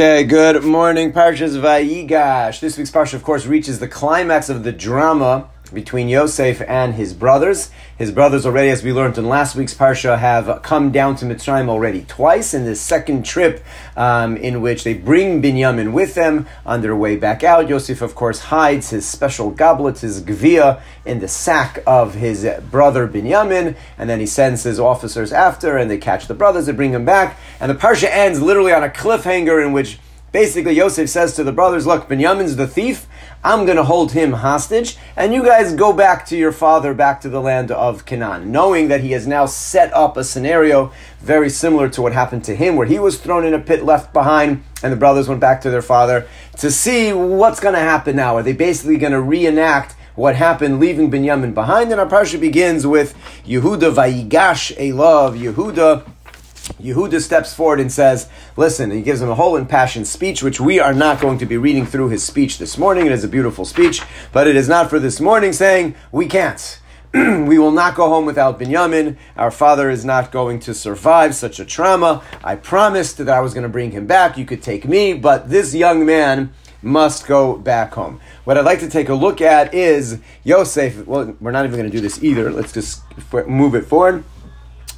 Okay, good morning, Parshas Vayigash. This week's Parsha, of course, reaches the climax of the drama between Yosef and his brothers. His brothers already, as we learned in last week's Parsha, have come down to Mitzrayim already twice in this second trip um, in which they bring Binyamin with them on their way back out. Yosef, of course, hides his special goblet, his gvia, in the sack of his brother Binyamin, and then he sends his officers after, and they catch the brothers, they bring him back, and the Parsha ends literally on a cliffhanger in which Basically, Yosef says to the brothers, Look, Binyamin's the thief. I'm going to hold him hostage, and you guys go back to your father, back to the land of Canaan, knowing that he has now set up a scenario very similar to what happened to him, where he was thrown in a pit left behind, and the brothers went back to their father to see what's going to happen now. Are they basically going to reenact what happened leaving Binyamin behind? And our parsha begins with Yehuda Vayigash Elav, Yehuda Yehuda steps forward and says, Listen, he gives him a whole impassioned speech, which we are not going to be reading through his speech this morning. It is a beautiful speech, but it is not for this morning saying, We can't. we will not go home without Binyamin. Our father is not going to survive such a trauma. I promised that I was going to bring him back. You could take me, but this young man must go back home. What I'd like to take a look at is Yosef. Well, we're not even going to do this either. Let's just move it forward.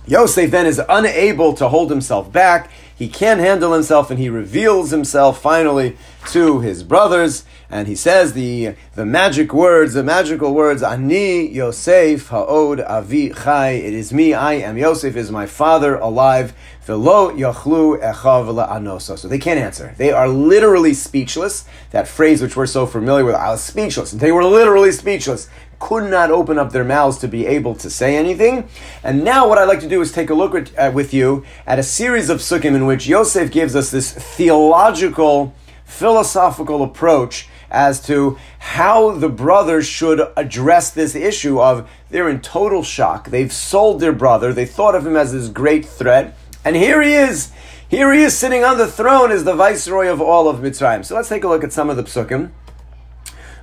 Yosef then is unable to hold himself back. He can't handle himself, and he reveals himself finally to his brothers. And he says the, the magic words, the magical words, Ani Yosef Ha'od Avi Chai. It is me, I am Yosef, is my father alive. Velo Yachlu Echav La'anoso. So they can't answer. They are literally speechless. That phrase which we're so familiar with, I was speechless. And they were literally speechless could not open up their mouths to be able to say anything. And now, what I'd like to do is take a look at, uh, with you at a series of psukim in which Yosef gives us this theological, philosophical approach as to how the brothers should address this issue of they're in total shock. They've sold their brother. They thought of him as this great threat. And here he is. Here he is sitting on the throne as the viceroy of all of Mitzrayim. So let's take a look at some of the psukim.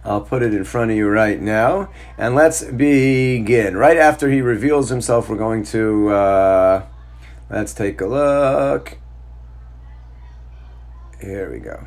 I'll put it in front of you right now. And let's begin. Right after he reveals himself, we're going to, uh, let's take a look. Here we go.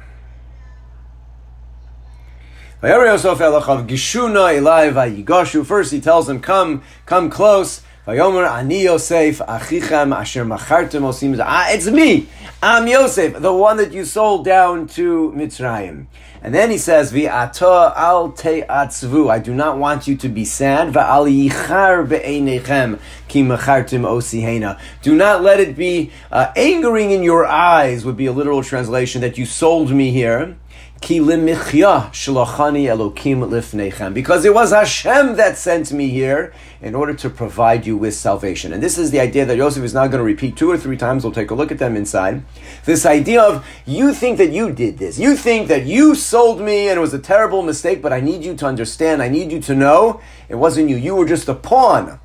First, he tells him, "Come, come close." Vayomer ani Yosef achichem asher machartem osim. Ah, it's me. I'm Yosef, the one that you sold down to Mitzrayim. And then he says, V'ata al te'atzvu. I do not want you to be sad. V'al yichar be'einechem ki machartem osihena. Do not let it be uh, angering in your eyes, would be a literal translation, that you sold me here. Because it was Hashem that sent me here in order to provide you with salvation. And this is the idea that Yosef is now going to repeat two or three times. We'll take a look at them inside. This idea of you think that you did this. You think that you sold me and it was a terrible mistake, but I need you to understand, I need you to know it wasn't you. You were just a pawn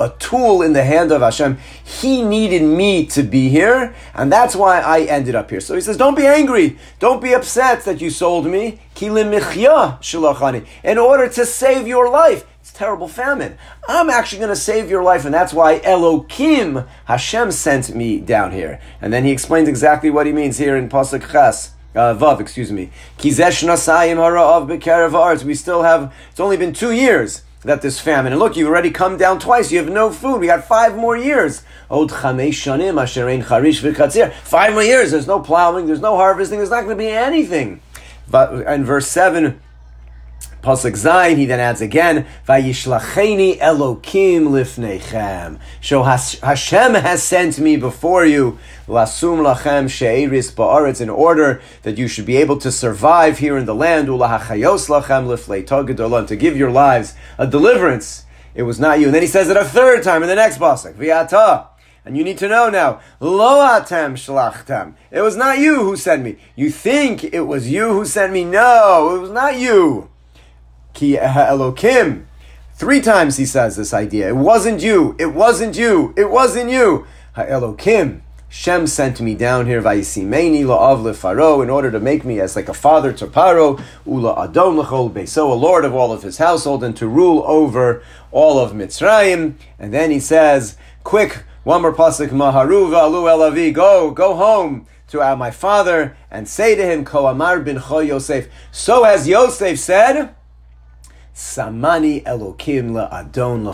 a tool in the hand of Hashem. He needed me to be here, and that's why I ended up here. So he says, Don't be angry. Don't be upset that you sold me. In order to save your life. It's terrible famine. I'm actually going to save your life, and that's why Elokim, Hashem sent me down here. And then he explains exactly what he means here in Pasuk Ches. Uh, Vav, excuse me. Kizesh nasayim hara We still have, it's only been two years that this famine. And look, you've already come down twice. You have no food. We got five more years. Five more years. There's no plowing. There's no harvesting. There's not going to be anything. But in verse seven, Pasuk Zayin, he then adds again, Vayishlacheni Elokim lifnechem. So Hashem has sent me before you, Lasum lachem she'eris ba'aretz, in order that you should be able to survive here in the land, Ulahachayos lachem liflei togedolam, to give your lives a deliverance. It was not you. And then he says it a third time in the next Pasuk, V'yata. And you need to know now, lo atem shlachtem. It was not you who sent me. You think it was you who sent me. No, it was not you. Ki Elokim. Three times he says this idea. It wasn't you. It wasn't you. It wasn't you. Elokim. Shem sent me down here, Vayisimeni la'av lefaro, in order to make me as like a father to Paro, ula adon l'chol beso, a lord of all of his household, and to rule over all of Mitzrayim. And then he says, quick, one more pasuk, maharu v'alu elavi, go, go home to my father and say to him, Ko Amar bin Cho Yosef. So has Yosef said, Samani Elokim Adon.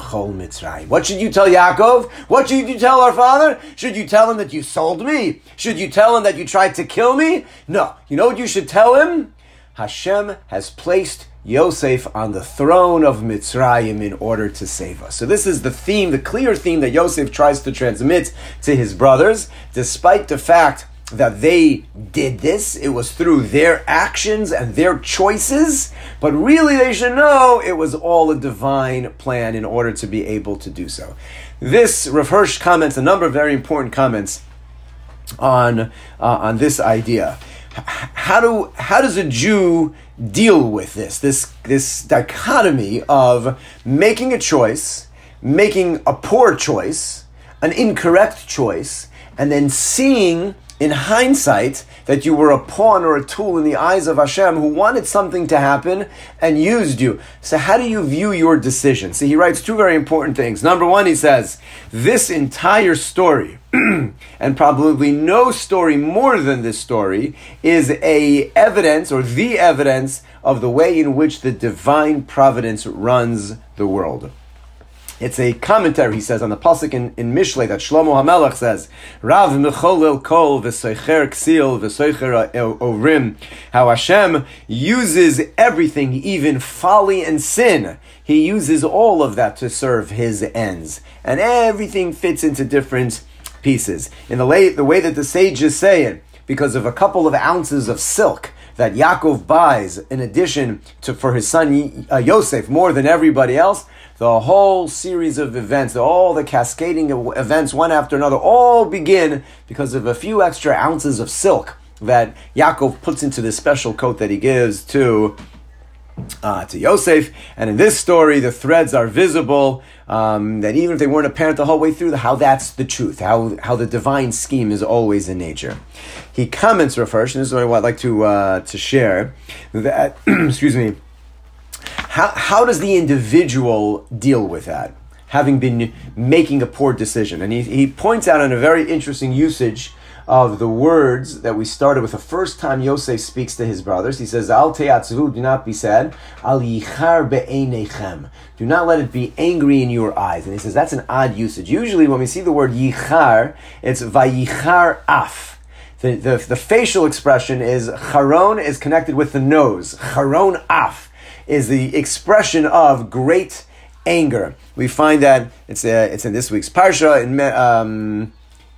What should you tell Yaakov? What should you tell our father? Should you tell him that you sold me? Should you tell him that you tried to kill me? No. You know what you should tell him? Hashem has placed Yosef on the throne of Mitzrayim in order to save us. So this is the theme, the clear theme that Yosef tries to transmit to his brothers, despite the fact that they did this. It was through their actions and their choices, but really they should know it was all a divine plan in order to be able to do so. This Rav Hirsch comments a number of very important comments on uh, on this idea. How do how does a Jew deal with this this this dichotomy of making a choice, making a poor choice, an incorrect choice, and then seeing in hindsight that you were a pawn or a tool in the eyes of Hashem who wanted something to happen and used you. So how do you view your decision? See, he writes two very important things. Number one, he says, this entire story, and probably no story more than this story, is a evidence or the evidence of the way in which the divine providence runs the world. It's a commentary, he says, on the pasuk in, in Mishle that Shlomo HaMelech says, Rav Mecholel Kol v'soicher ksil v'soicher orim, how Hashem uses everything, even folly and sin. He uses all of that to serve His ends. And everything fits into different pieces. In the, way, the way that the sages say it, because of a couple of ounces of silk, that Yaakov buys in addition to for his son uh, Yosef more than everybody else, the whole series of events, all the cascading events one after another, all begin because of a few extra ounces of silk that Yaakov puts into this special coat that he gives to uh, to Yosef. And in this story, the threads are visible. Um, that even if they weren't apparent the whole way through, how that's the truth, how how the divine scheme is always in nature. He comments, Rav Hirsch, and this is what I'd like to uh, to share. That excuse me how, how does the individual deal with that, having been making a poor decision? And he, he points out in a very interesting usage of the words that we started with the first time Yosef speaks to his brothers. He says, Al te'atzvu, do not be sad. Al yichar be'einechem. Do not let it be angry in your eyes. And he says that's an odd usage. Usually when we see the word yichar, it's vayichar af. The, the, the facial expression is charon is connected with the nose. Charon af is the expression of great anger. We find that it's uh, it's in this week's parsha in um,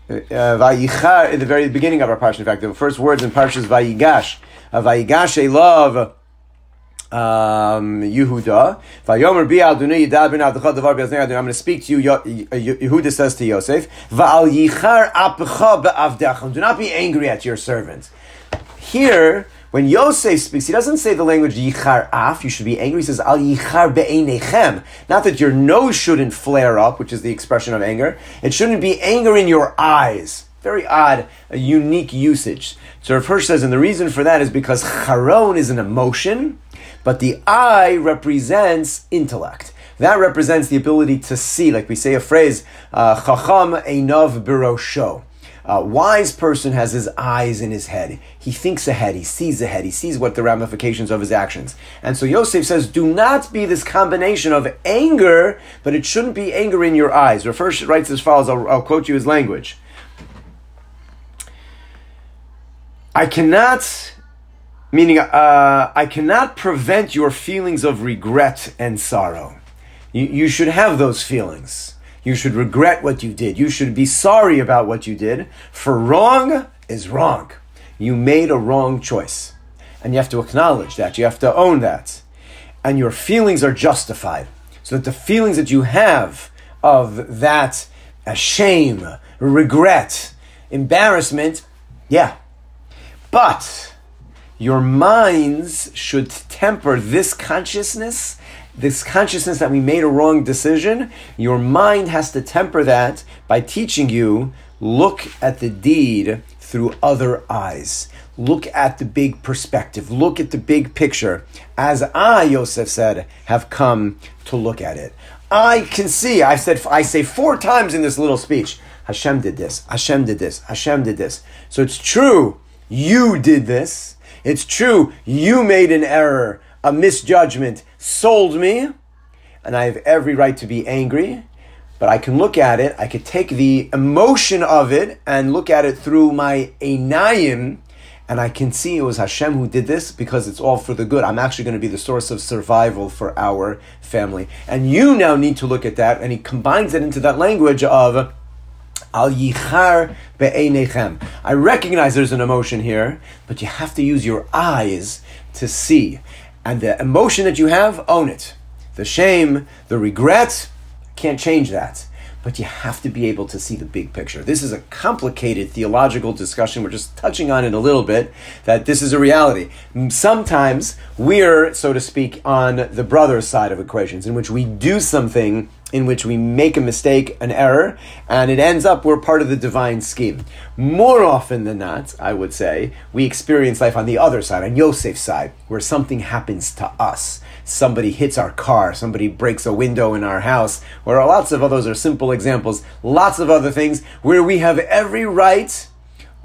uh, Vayichar in the very beginning of our parsha. In fact, the first words in parsha is Vayigash. Uh, Vayigash love um, Yehuda. I'm going to speak to you. Yehuda says to Yosef, Va'al yichar apcha. Do not be angry at your servant. Here, when Yosef speaks, he doesn't say the language yichar af, you should be angry. He says al yichar be'enechem. Not that your nose shouldn't flare up, which is the expression of anger. It shouldn't be anger in your eyes. Very odd, a unique usage. So Rav Hirsch says, and the reason for that is because charon is an emotion, but the eye represents intellect. That represents the ability to see, like we say a phrase, uh, chacham einav birosho. A wise person has his eyes in his head. He thinks ahead. He sees ahead. He sees what the ramifications of his actions. And so Yosef says, do not be this combination of anger, but it shouldn't be anger in your eyes. Rav Hirsch writes as follows. I'll, I'll quote you his language. I cannot, meaning, uh, I cannot prevent your feelings of regret and sorrow. You, you should have those feelings. You should regret what you did. You should be sorry about what you did. For wrong is wrong. You made a wrong choice. And you have to acknowledge that. You have to own that. And your feelings are justified. So that the feelings that you have of that shame, regret, embarrassment, yeah. But your minds should temper this consciousness this consciousness that we made a wrong decision, your mind has to temper that by teaching you look at the deed through other eyes. Look at the big perspective. Look at the big picture. As I, Yosef said, have come to look at it. I can see, I said, I say four times in this little speech, Hashem did this, Hashem did this, Hashem did this. So it's true, you did this. It's true, you made an error, a misjudgment, sold me, and I have every right to be angry. But I can look at it, I could take the emotion of it and look at it through my einayim, and I can see it was Hashem who did this because it's all for the good. I'm actually going to be the source of survival for our family. And you now need to look at that, and he combines it into that language of Al yichar. I recognize there's an emotion here, but you have to use your eyes to see. And the emotion that you have, own it. The shame, the regret, can't change that but you have to be able to see the big picture. This is a complicated theological discussion. We're just touching on it a little bit, that this is a reality. Sometimes we're, so to speak, on the brother side of equations, in which we do something in which we make a mistake, an error, and it ends up we're part of the divine scheme. More often than not, I would say, we experience life on the other side, on Yosef's side, where something happens to us somebody hits our car, somebody breaks a window in our house, or lots of others are simple examples, lots of other things where we have every right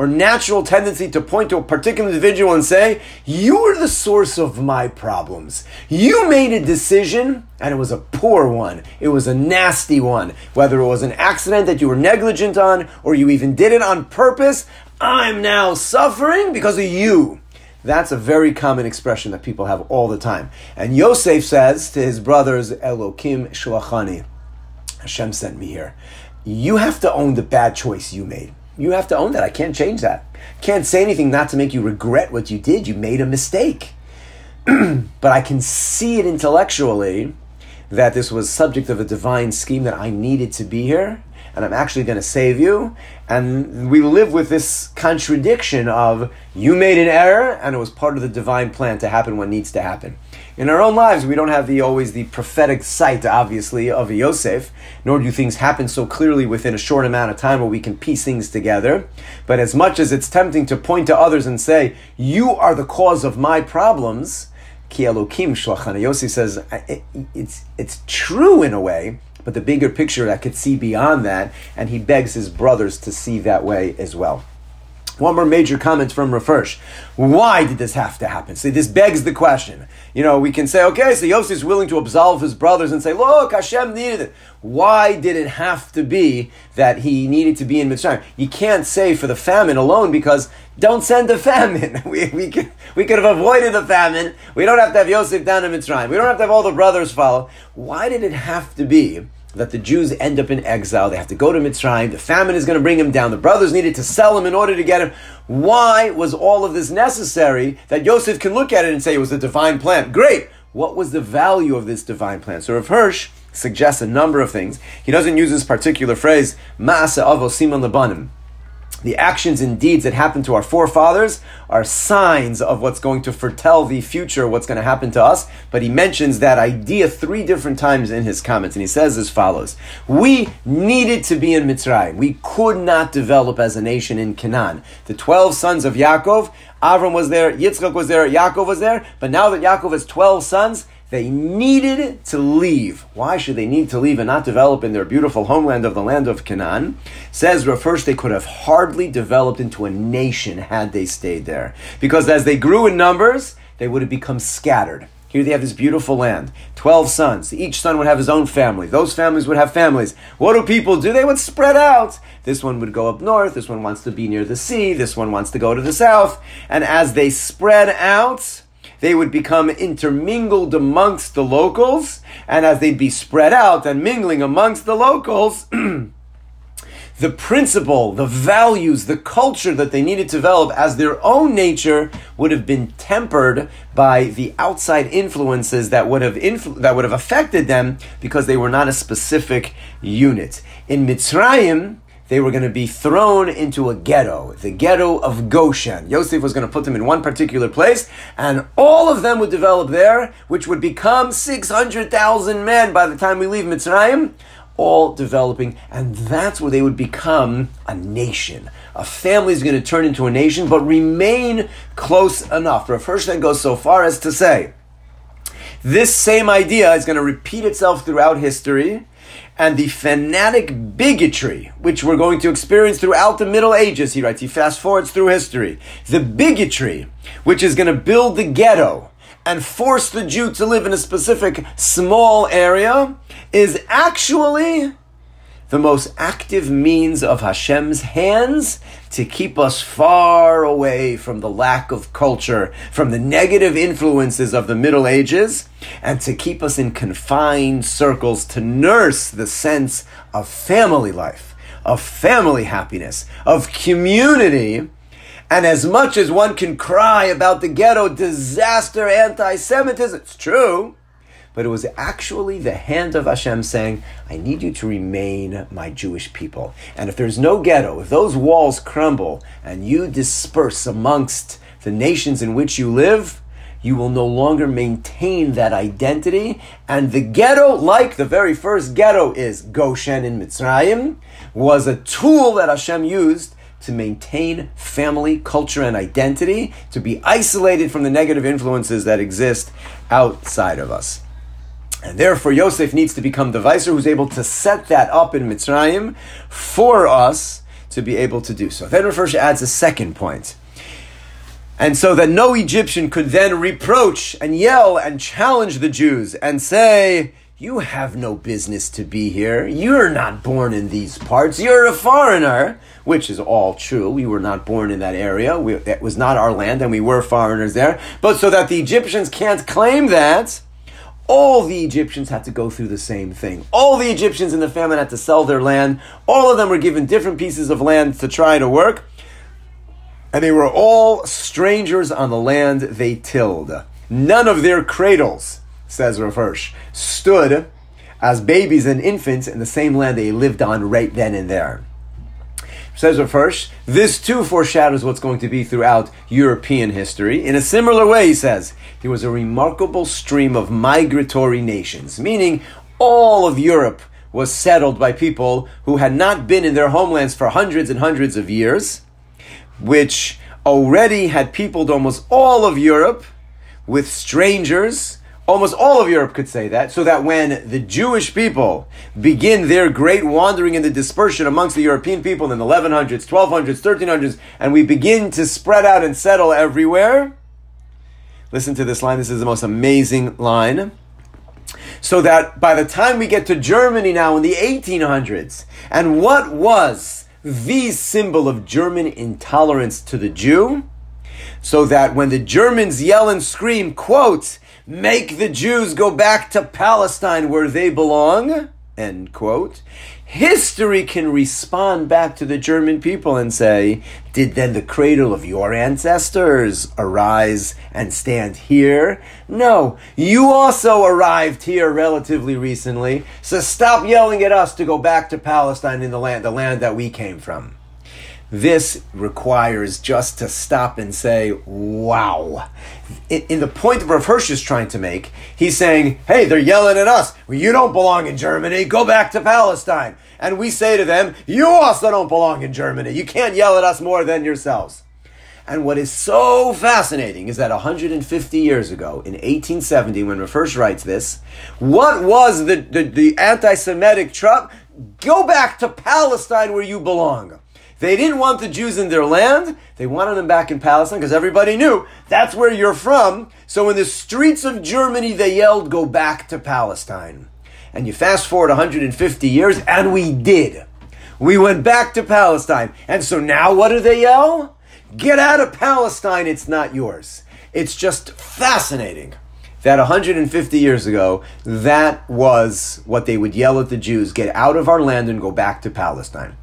or natural tendency to point to a particular individual and say, You are the source of my problems. You made a decision, and it was a poor one. It was a nasty one. Whether it was an accident that you were negligent on, or you even did it on purpose, I'm now suffering because of you. That's a very common expression that people have all the time. And Yosef says to his brothers, Elokim shlachani, Hashem sent me here. You have to own the bad choice you made. You have to own that. I can't change that. Can't say anything not to make you regret what you did. You made a mistake. but I can see it intellectually that this was subject of a divine scheme that I needed to be here and I'm actually going to save you. And we live with this contradiction of you made an error and it was part of the divine plan to happen what needs to happen. In our own lives, we don't have the always the prophetic sight, obviously, of Yosef, nor do things happen so clearly within a short amount of time where we can piece things together. But as much as it's tempting to point to others and say, You are the cause of my problems, Ki Elokim Yosef says, it's, it's true in a way, but the bigger picture that could see beyond that, and he begs his brothers to see that way as well. One more major comment from Rav Why did this have to happen? See, this begs the question. You know, we can say, okay, so Yosef is willing to absolve his brothers and say, look, Hashem needed it. Why did it have to be that he needed to be in Mitzrayim? You can't say for the famine alone because don't send the famine. We, we, could, we could have avoided the famine. We don't have to have Yosef down in Mitzrayim. We don't have to have all the brothers follow. Why did it have to be that the Jews end up in exile. They have to go to Mitzrayim. The famine is going to bring him down. The brothers needed to sell him in order to get him. Why was all of this necessary that Yosef can look at it and say it was a divine plan? Great. What was the value of this divine plan? So Rav Hirsch suggests a number of things. He doesn't use this particular phrase, Ma'asa avosim lebanim the actions and deeds that happened to our forefathers are signs of what's going to foretell the future, what's going to happen to us. But he mentions that idea three different times in his comments, and he says as follows We needed to be in Mitzrayim. We could not develop as a nation in Canaan. The 12 sons of Yaakov, Avram was there, Yitzchak was there, Yaakov was there, but now that Yaakov has 12 sons, they needed to leave. Why should they need to leave and not develop in their beautiful homeland of the land of Canaan? Says first they could have hardly developed into a nation had they stayed there. Because as they grew in numbers, they would have become scattered. Here they have this beautiful land. Twelve sons. Each son would have his own family. Those families would have families. What do people do? They would spread out. This one would go up north. This one wants to be near the sea. This one wants to go to the south. And as they spread out, they would become intermingled amongst the locals, and as they'd be spread out and mingling amongst the locals, the principle, the values, the culture that they needed to develop as their own nature would have been tempered by the outside influences that would have influ- that would have affected them because they were not a specific unit. In Mitzrayim, they were going to be thrown into a ghetto, the ghetto of Goshen. Yosef was going to put them in one particular place, and all of them would develop there, which would become 600,000 men by the time we leave Mitzrayim, all developing, and that's where they would become a nation. A family is going to turn into a nation, but remain close enough. Rav Hirsch then goes so far as to say, This same idea is going to repeat itself throughout history, and the fanatic bigotry, which we're going to experience throughout the Middle Ages, he writes, he fast forwards through history. The bigotry, which is going to build the ghetto and force the Jew to live in a specific small area, is actually the most active means of Hashem's hands to keep us far away from the lack of culture, from the negative influences of the Middle Ages, and to keep us in confined circles to nurse the sense of family life, of family happiness, of community. And as much as one can cry about the ghetto disaster, anti Semitism, it's true but it was actually the hand of Hashem saying, I need you to remain my Jewish people. And if there's no ghetto, if those walls crumble and you disperse amongst the nations in which you live, you will no longer maintain that identity. And the ghetto, like the very first ghetto is Goshen in Mitzrayim, was a tool that Hashem used to maintain family, culture, and identity, to be isolated from the negative influences that exist outside of us. And therefore, Yosef needs to become the vicer who's able to set that up in Mitzrayim for us to be able to do so. Then Rav adds a second point. And so that no Egyptian could then reproach and yell and challenge the Jews and say, You have no business to be here. You're not born in these parts. You're a foreigner, which is all true. We were not born in that area. We, it was not our land, and we were foreigners there. But so that the Egyptians can't claim that, all the Egyptians had to go through the same thing. All the Egyptians in the famine had to sell their land. All of them were given different pieces of land to try to work. And they were all strangers on the land they tilled. None of their cradles, says Rav stood as babies and infants in the same land they lived on right then and there. Says Rav Hirsch, this too foreshadows what's going to be throughout European history. In a similar way, he says, there was a remarkable stream of migratory nations, meaning all of Europe was settled by people who had not been in their homelands for hundreds and hundreds of years, which already had peopled almost all of Europe with strangers Almost all of Europe could say that, so that when the Jewish people begin their great wandering and the dispersion amongst the European people in the 1100s, 1200s, 1300s, and we begin to spread out and settle everywhere, listen to this line, this is the most amazing line. So that by the time we get to Germany now in the 1800s, and what was the symbol of German intolerance to the Jew? So that when the Germans yell and scream, quote, make the Jews go back to Palestine where they belong, end quote, history can respond back to the German people and say, Did then the cradle of your ancestors arise and stand here? No, you also arrived here relatively recently, so stop yelling at us to go back to Palestine in the land, the land that we came from. This requires just to stop and say, wow. In, in the point that Rav Hirsch is trying to make, he's saying, hey, they're yelling at us. Well, you don't belong in Germany. Go back to Palestine. And we say to them, you also don't belong in Germany. You can't yell at us more than yourselves. And what is so fascinating is that 150 years ago, in 1870, when Hirsch writes this, what was the, the, the anti Semitic Trump? Go back to Palestine where you belong. They didn't want the Jews in their land. They wanted them back in Palestine because everybody knew that's where you're from. So in the streets of Germany, they yelled, go back to Palestine. And you fast forward 150 years, and we did. We went back to Palestine. And so now what do they yell? Get out of Palestine, it's not yours. It's just fascinating that 150 years ago, that was what they would yell at the Jews get out of our land and go back to Palestine.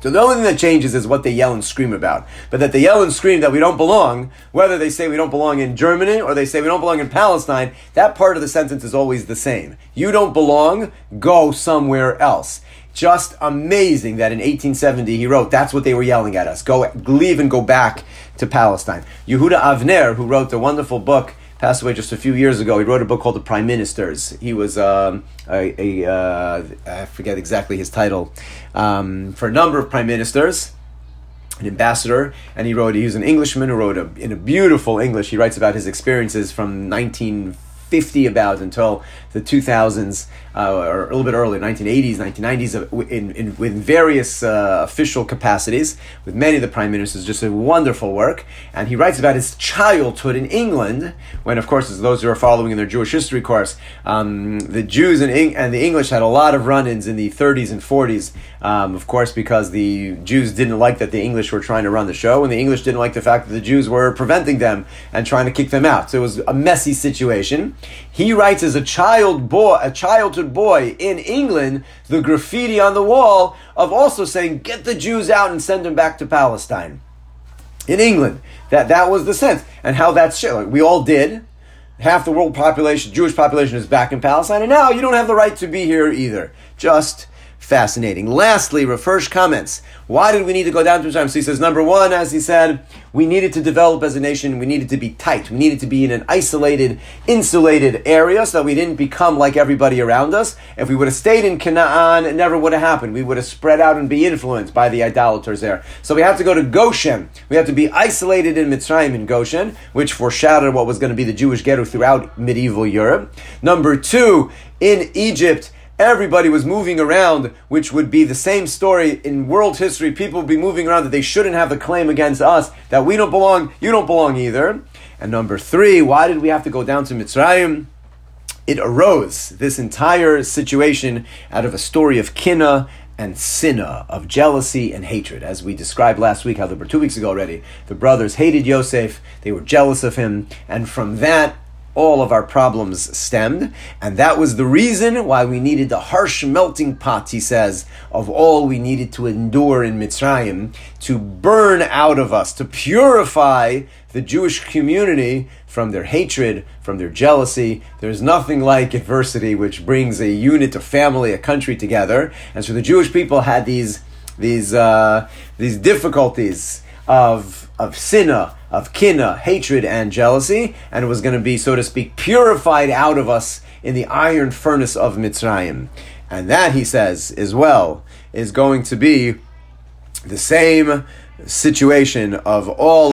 So the only thing that changes is what they yell and scream about. But that they yell and scream that we don't belong, whether they say we don't belong in Germany or they say we don't belong in Palestine, that part of the sentence is always the same. You don't belong, go somewhere else. Just amazing that in 1870 he wrote, that's what they were yelling at us. Go, leave and go back to Palestine. Yehuda Avner, who wrote the wonderful book, passed away just a few years ago. He wrote a book called The Prime Ministers. He was um, a, a uh, I forget exactly his title um, for a number of prime ministers, an ambassador, and he wrote. He was an Englishman who wrote a, in a beautiful English. He writes about his experiences from 1950 about until the 2000s, uh, or a little bit earlier, 1980s, 1990s, uh, in, in, in various uh, official capacities with many of the prime ministers. Just a wonderful work. And he writes about his childhood in England, when, of course, as those who are following in their Jewish history course, um, the Jews and, and the English had a lot of run ins in the 30s and 40s, um, of course, because the Jews didn't like that the English were trying to run the show, and the English didn't like the fact that the Jews were preventing them and trying to kick them out. So it was a messy situation. He writes as a child boy, a childhood boy in England, the graffiti on the wall of also saying, "Get the Jews out and send them back to Palestine." In England, that that was the sense, and how that's like we all did. Half the world population, Jewish population, is back in Palestine, and now you don't have the right to be here either. Just fascinating. Lastly, Rav Hirsch comments. Why did we need to go down to time? So he says, number one, as he said, we needed to develop as a nation. We needed to be tight. We needed to be in an isolated, insulated area so that we didn't become like everybody around us. If we would have stayed in Canaan, it never would have happened. We would have spread out and be influenced by the idolaters there. So we have to go to Goshen. We have to be isolated in Mitzrayim in Goshen, which foreshadowed what was going to be the Jewish ghetto throughout medieval Europe. Number two, in Egypt, everybody was moving around, which would be the same story in world history. People would be moving around that they shouldn't have the claim against us, that we don't belong, you don't belong either. And number three, why did we have to go down to Mitzrayim? It arose, this entire situation, out of a story of kinna and sinna, of jealousy and hatred. As we described last week, how there were two weeks ago already, the brothers hated Yosef, they were jealous of him, and from that all of our problems stemmed. And that was the reason why we needed the harsh melting pot, he says, of all we needed to endure in Mitzrayim to burn out of us, to purify the Jewish community from their hatred, from their jealousy. There's nothing like adversity which brings a unit, a family, a country together. And so the Jewish people had these, these, uh, these difficulties of, of sinna, of kinna, hatred, and jealousy, and was going to be, so to speak, purified out of us in the iron furnace of Mitzrayim. And that, he says, as well, is going to be the same situation of all